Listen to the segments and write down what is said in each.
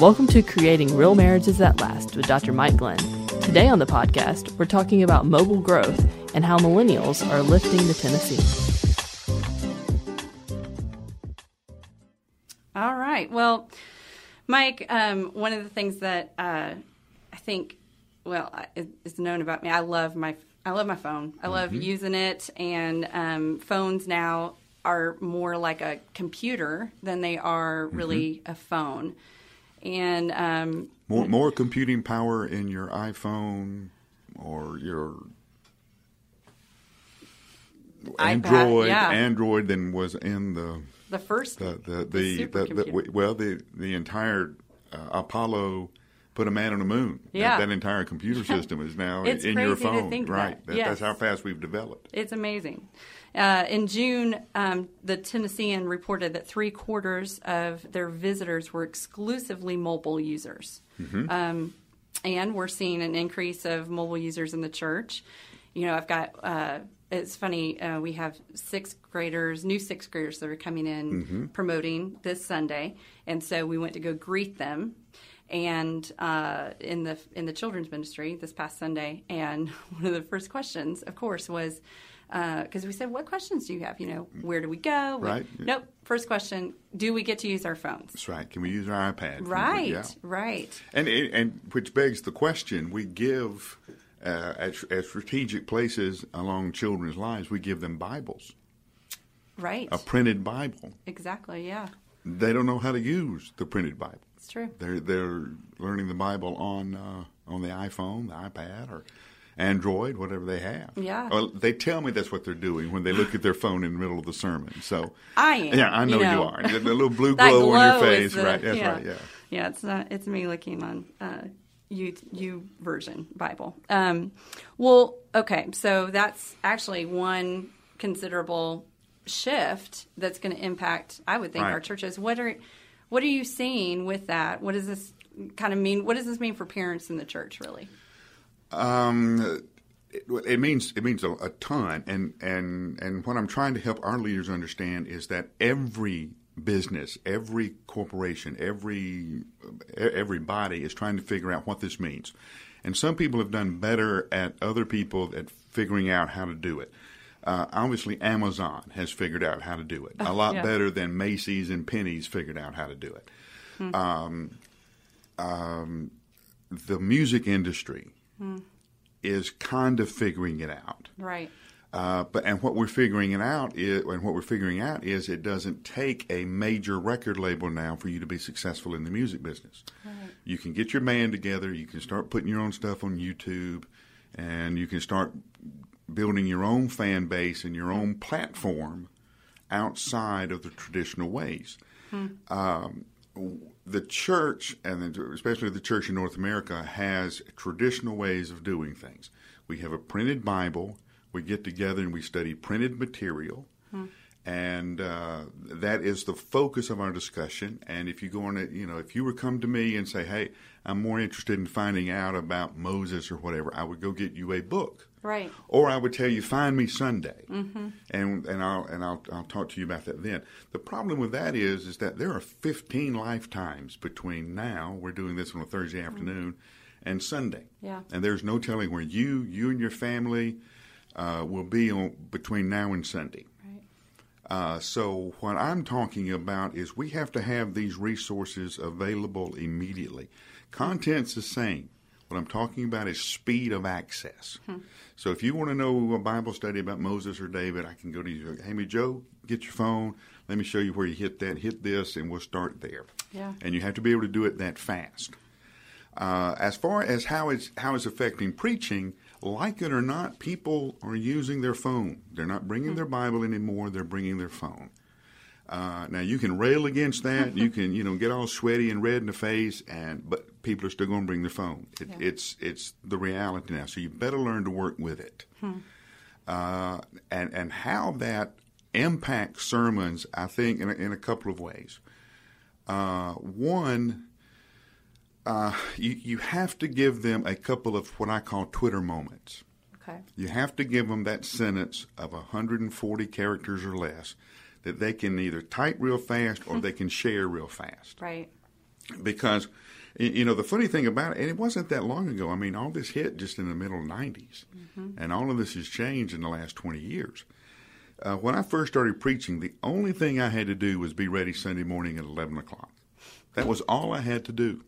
Welcome to Creating Real Marriages That Last with Dr. Mike Glenn. Today on the podcast, we're talking about mobile growth and how millennials are lifting the Tennessee. All right. Well, Mike, um, one of the things that uh, I think, well, is known about me, I love my I love my phone. I love mm-hmm. using it, and um, phones now are more like a computer than they are really mm-hmm. a phone. And um, more more computing power in your iPhone or your iPad, Android yeah. Android than was in the the first the the the, the, the well the the entire uh, Apollo put a man on the moon. Yeah. That, that entire computer system is now in your phone. right. That. That, yes. That's how fast we've developed. It's amazing. Uh, in June, um, the Tennessean reported that three quarters of their visitors were exclusively mobile users. Mm-hmm. Um, and we're seeing an increase of mobile users in the church. You know, I've got. Uh, it's funny. Uh, we have sixth graders, new sixth graders that are coming in mm-hmm. promoting this Sunday, and so we went to go greet them and uh, in the in the children's ministry this past Sunday. And one of the first questions, of course, was because uh, we said, "What questions do you have? You know, where do we go?" Right. nope. First question: Do we get to use our phones? That's right. Can we use our iPad? Right. Yeah. Right. And and which begs the question: We give uh, at, at strategic places along children's lives, we give them Bibles. Right. A printed Bible. Exactly. Yeah. They don't know how to use the printed Bible. It's true. They're they're learning the Bible on uh, on the iPhone, the iPad, or Android, whatever they have. Yeah. Well, they tell me that's what they're doing when they look at their phone in the middle of the sermon. So I am. Yeah, I know you, know. you are. The little blue glow, glow on your face, the, right? That's yeah. right. Yeah. Yeah, it's not. It's me looking on. Uh, U, U version Bible. Um, well, okay, so that's actually one considerable shift that's going to impact, I would think, right. our churches. What are what are you seeing with that? What does this kind of mean? What does this mean for parents in the church, really? Um, it, it means it means a, a, ton, and and and what I'm trying to help our leaders understand is that every business, every corporation, every everybody is trying to figure out what this means, and some people have done better at other people at figuring out how to do it. Uh, obviously, Amazon has figured out how to do it a lot yeah. better than Macy's and Penney's figured out how to do it. Hmm. Um, um, the music industry is kind of figuring it out, right? Uh, but and what we're figuring it out is, and what we're figuring out is, it doesn't take a major record label now for you to be successful in the music business. Right. You can get your band together, you can start putting your own stuff on YouTube, and you can start building your own fan base and your own platform outside of the traditional ways. Hmm. Um, the church, and especially the church in North America, has traditional ways of doing things. We have a printed Bible. We get together and we study printed material. Hmm. And uh, that is the focus of our discussion. And if you go on, it, you know, if you were come to me and say, "Hey, I'm more interested in finding out about Moses or whatever," I would go get you a book Right. Or I would tell you, find me Sunday, mm-hmm. and and I'll and I'll I'll talk to you about that then. The problem with that is is that there are 15 lifetimes between now we're doing this on a Thursday mm-hmm. afternoon and Sunday. Yeah. And there's no telling where you you and your family uh, will be on between now and Sunday. Uh, so what I'm talking about is we have to have these resources available immediately. Content's the same. What I'm talking about is speed of access. Hmm. So if you want to know a Bible study about Moses or David, I can go to you. Hey, me, Joe, get your phone. Let me show you where you hit that, hit this, and we'll start there. Yeah. And you have to be able to do it that fast. Uh, as far as how it's how it's affecting preaching, like it or not, people are using their phone. They're not bringing hmm. their Bible anymore. They're bringing their phone. Uh, now you can rail against that. you can you know get all sweaty and red in the face, and but people are still going to bring their phone. It, yeah. It's it's the reality now. So you better learn to work with it. Hmm. Uh, and and how that impacts sermons, I think, in a, in a couple of ways. Uh, one, uh, you you have to give them a couple of what I call Twitter moments. Okay. You have to give them that sentence of 140 characters or less that they can either type real fast or they can share real fast. Right. because you know the funny thing about it, and it wasn't that long ago. I mean, all this hit just in the middle '90s, mm-hmm. and all of this has changed in the last 20 years. Uh, when I first started preaching, the only thing I had to do was be ready Sunday morning at 11 o'clock. That was all I had to do.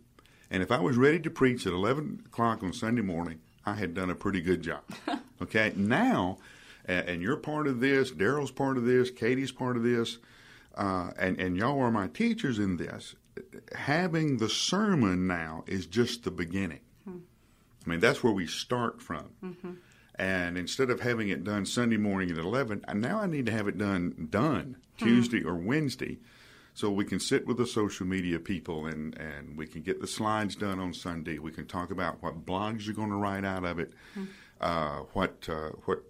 And if I was ready to preach at 11 o'clock on Sunday morning, I had done a pretty good job. okay, now, and you're part of this, Daryl's part of this, Katie's part of this, uh, and, and y'all are my teachers in this. Having the sermon now is just the beginning. Hmm. I mean, that's where we start from. Mm-hmm. And instead of having it done Sunday morning at 11, now I need to have it done done hmm. Tuesday or Wednesday so we can sit with the social media people and, and we can get the slides done on Sunday. We can talk about what blogs you're going to write out of it, mm-hmm. uh, what uh, what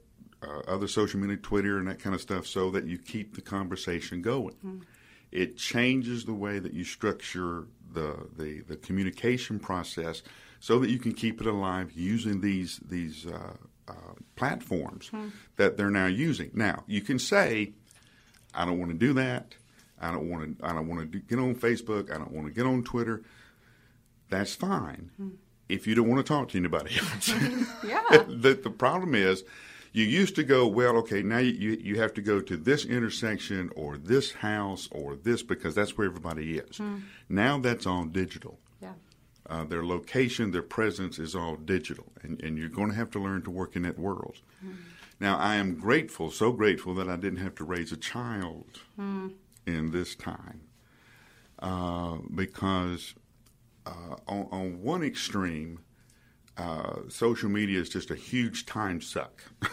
uh, other social media, Twitter, and that kind of stuff, so that you keep the conversation going. Mm-hmm. It changes the way that you structure the, the, the communication process so that you can keep it alive using these these uh, uh, platforms mm-hmm. that they're now using. Now you can say, "I don't want to do that." I don't want to. I don't want to get on Facebook. I don't want to get on Twitter. That's fine. Hmm. If you don't want to talk to anybody else. yeah. the, the problem is, you used to go well. Okay, now you you have to go to this intersection or this house or this because that's where everybody is. Hmm. Now that's all digital. Yeah. Uh, their location, their presence is all digital, and, and you're going to have to learn to work in that world. Hmm. Now, I am grateful, so grateful that I didn't have to raise a child. Hmm in this time uh, because uh, on, on, one extreme, uh, social media is just a huge time suck.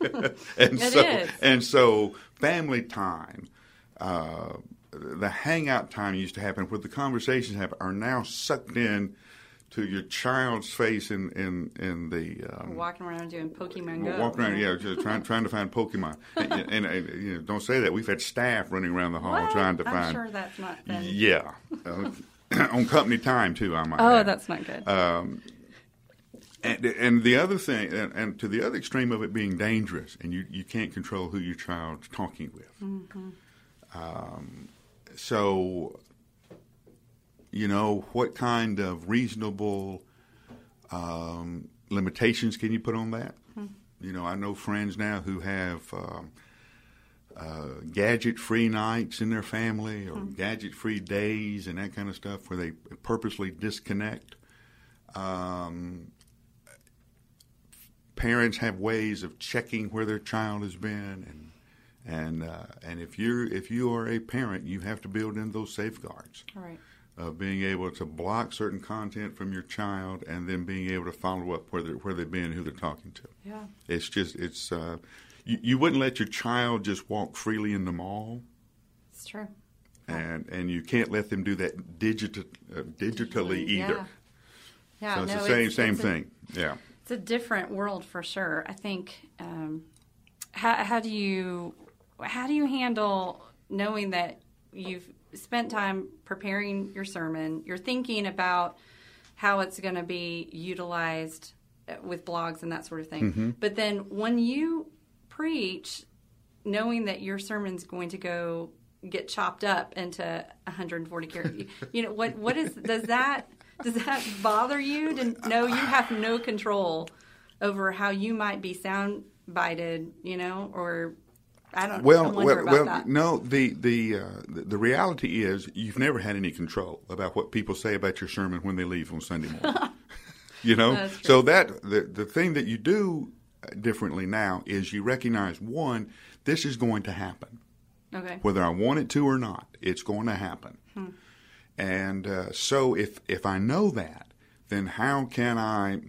and it so, is. And so, family time, uh, the hangout time used to happen, where the conversations happen, are now sucked in to your child's face in in in the um, walking around doing Pokemon Go. Walking around, yeah, just trying trying to find Pokemon. and, and, and, you know, don't say that. We've had staff running around the hall what? trying to I'm find. I'm sure that's not. Been... Yeah, uh, on company time too. I might. Oh, add. that's not good. Um, and, and the other thing, and, and, to the other extreme of it being dangerous, and you, you can't control who your child's talking with. Mm-hmm. Um, so you know, what kind of reasonable um, limitations can you put on that? Hmm. You know, I know friends now who have um, uh, gadget free nights in their family or hmm. gadget free days and that kind of stuff where they purposely disconnect. Um, parents have ways of checking where their child has been and and uh, and if you're if you are a parent, you have to build in those safeguards. All right of being able to block certain content from your child and then being able to follow up where, they're, where they've been, who they're talking to. Yeah. It's just, it's, uh, you, you wouldn't let your child just walk freely in the mall. It's true. And, and you can't let them do that digit, uh, digitally either. Yeah. yeah so it's no, the same, it's, same it's thing. A, yeah. It's a different world for sure. I think, um, how, how do you, how do you handle knowing that you've spent time preparing your sermon, you're thinking about how it's going to be utilized uh, with blogs and that sort of thing. Mm-hmm. But then when you preach, knowing that your sermon's going to go get chopped up into 140 characters, you know what? What is does that does that bother you to know you have no control over how you might be sound bited, you know, or I don't. Well, I well, well. That. No, the the uh, the reality is you've never had any control about what people say about your sermon when they leave on Sunday morning. you know, so that the the thing that you do differently now is you recognize one, this is going to happen. Okay. Whether I want it to or not, it's going to happen. Hmm. And uh, so if if I know that, then how can I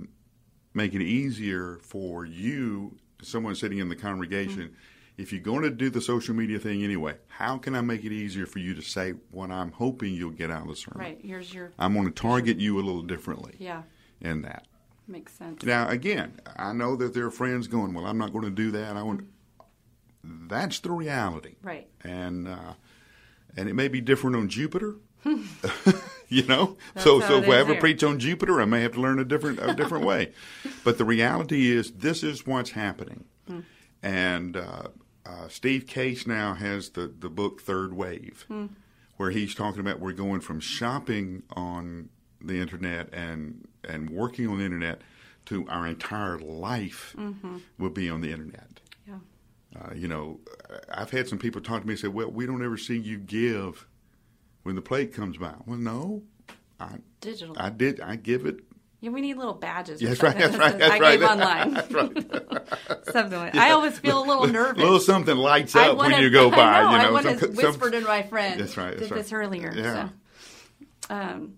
make it easier for you, someone sitting in the congregation? Hmm if you're going to do the social media thing anyway, how can I make it easier for you to say what I'm hoping you'll get out of the sermon? Right. Here's your. I'm going to target you a little differently. Yeah. In that. Makes sense. Now, again, I know that there are friends going, "Well, I'm not going to do that." I want. That's the reality. Right. And uh, and it may be different on Jupiter. you know, That's so so if I ever preach on Jupiter, I may have to learn a different a different way. But the reality is, this is what's happening. Hmm. And uh, uh, Steve Case now has the, the book Third Wave, hmm. where he's talking about we're going from shopping on the internet and and working on the internet to our entire life will be on the internet. Yeah. Uh, you know, I've had some people talk to me and say, "Well, we don't ever see you give when the plate comes by." Well, no, I Digital. I did I give it. Yeah, we need little badges. That's right. That's right. that That's says, right. I gave online. That's right. something like I always feel a little nervous. A little something lights up when you go by. I know, you know, I want to whisper to my friend. That's right, that's did right. this earlier. Yeah. So, um,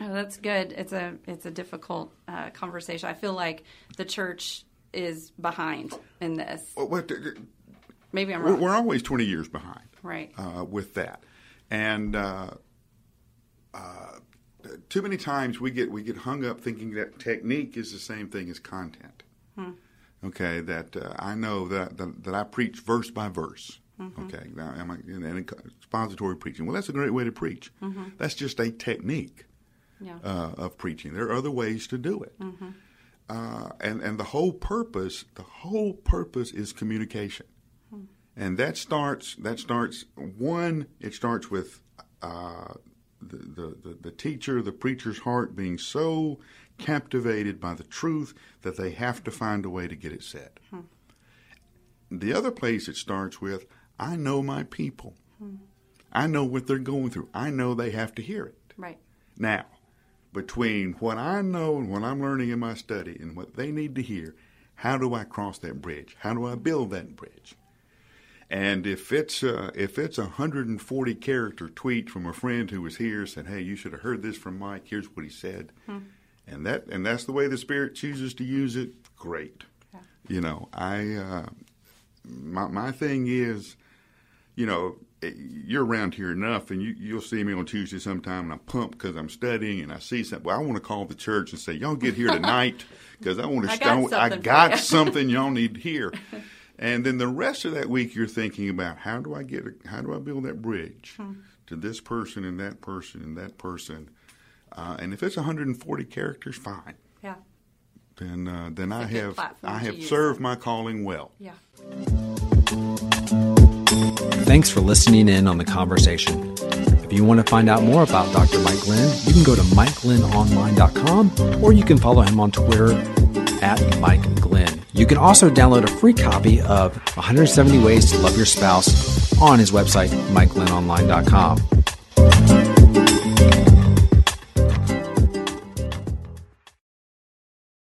oh, that's good. It's a it's a difficult uh, conversation. I feel like the church is behind in this. Well, what- Maybe I'm wrong. we're always twenty years behind. right. uh, with that. And uh, uh, too many times we get we get hung up thinking that technique is the same thing as content. Okay, that uh, I know that, that that I preach verse by verse. Okay, now am I and expository preaching? Well, that's a great way to preach. That's just a technique yeah. uh, of preaching. There are other ways to do it. Uh, and and the whole purpose, the whole purpose is communication, and that starts that starts one. It starts with uh, the, the the the teacher, the preacher's heart being so captivated by the truth that they have to find a way to get it said. Hmm. The other place it starts with, I know my people. Hmm. I know what they're going through. I know they have to hear it. right. Now, between what I know and what I'm learning in my study and what they need to hear, how do I cross that bridge? How do I build that bridge? And if it's uh, if it's a 140 character tweet from a friend who was here said, "Hey, you should have heard this from Mike. Here's what he said," and that and that's the way the Spirit chooses to use it. Great. Yeah. You know, I uh, my my thing is, you know, eh, you're around here enough, and you you'll see me on Tuesday sometime, and I'm pumped because I'm studying, and I see something. Well, I want to call the church and say, y'all get here tonight because I want to. I got I something for got something y'all need to hear. And then the rest of that week, you're thinking about how do I get, a, how do I build that bridge Hmm. to this person and that person and that person. Uh, and if it's 140 characters, fine. Yeah. Then uh, then I a good have I have served then. my calling well. Yeah. Thanks for listening in on the conversation. If you want to find out more about Dr. Mike Glenn, you can go to MikeGlennOnline.com or you can follow him on Twitter at Mike Glenn. You can also download a free copy of 170 Ways to Love Your Spouse on his website, MikeGlennOnline.com.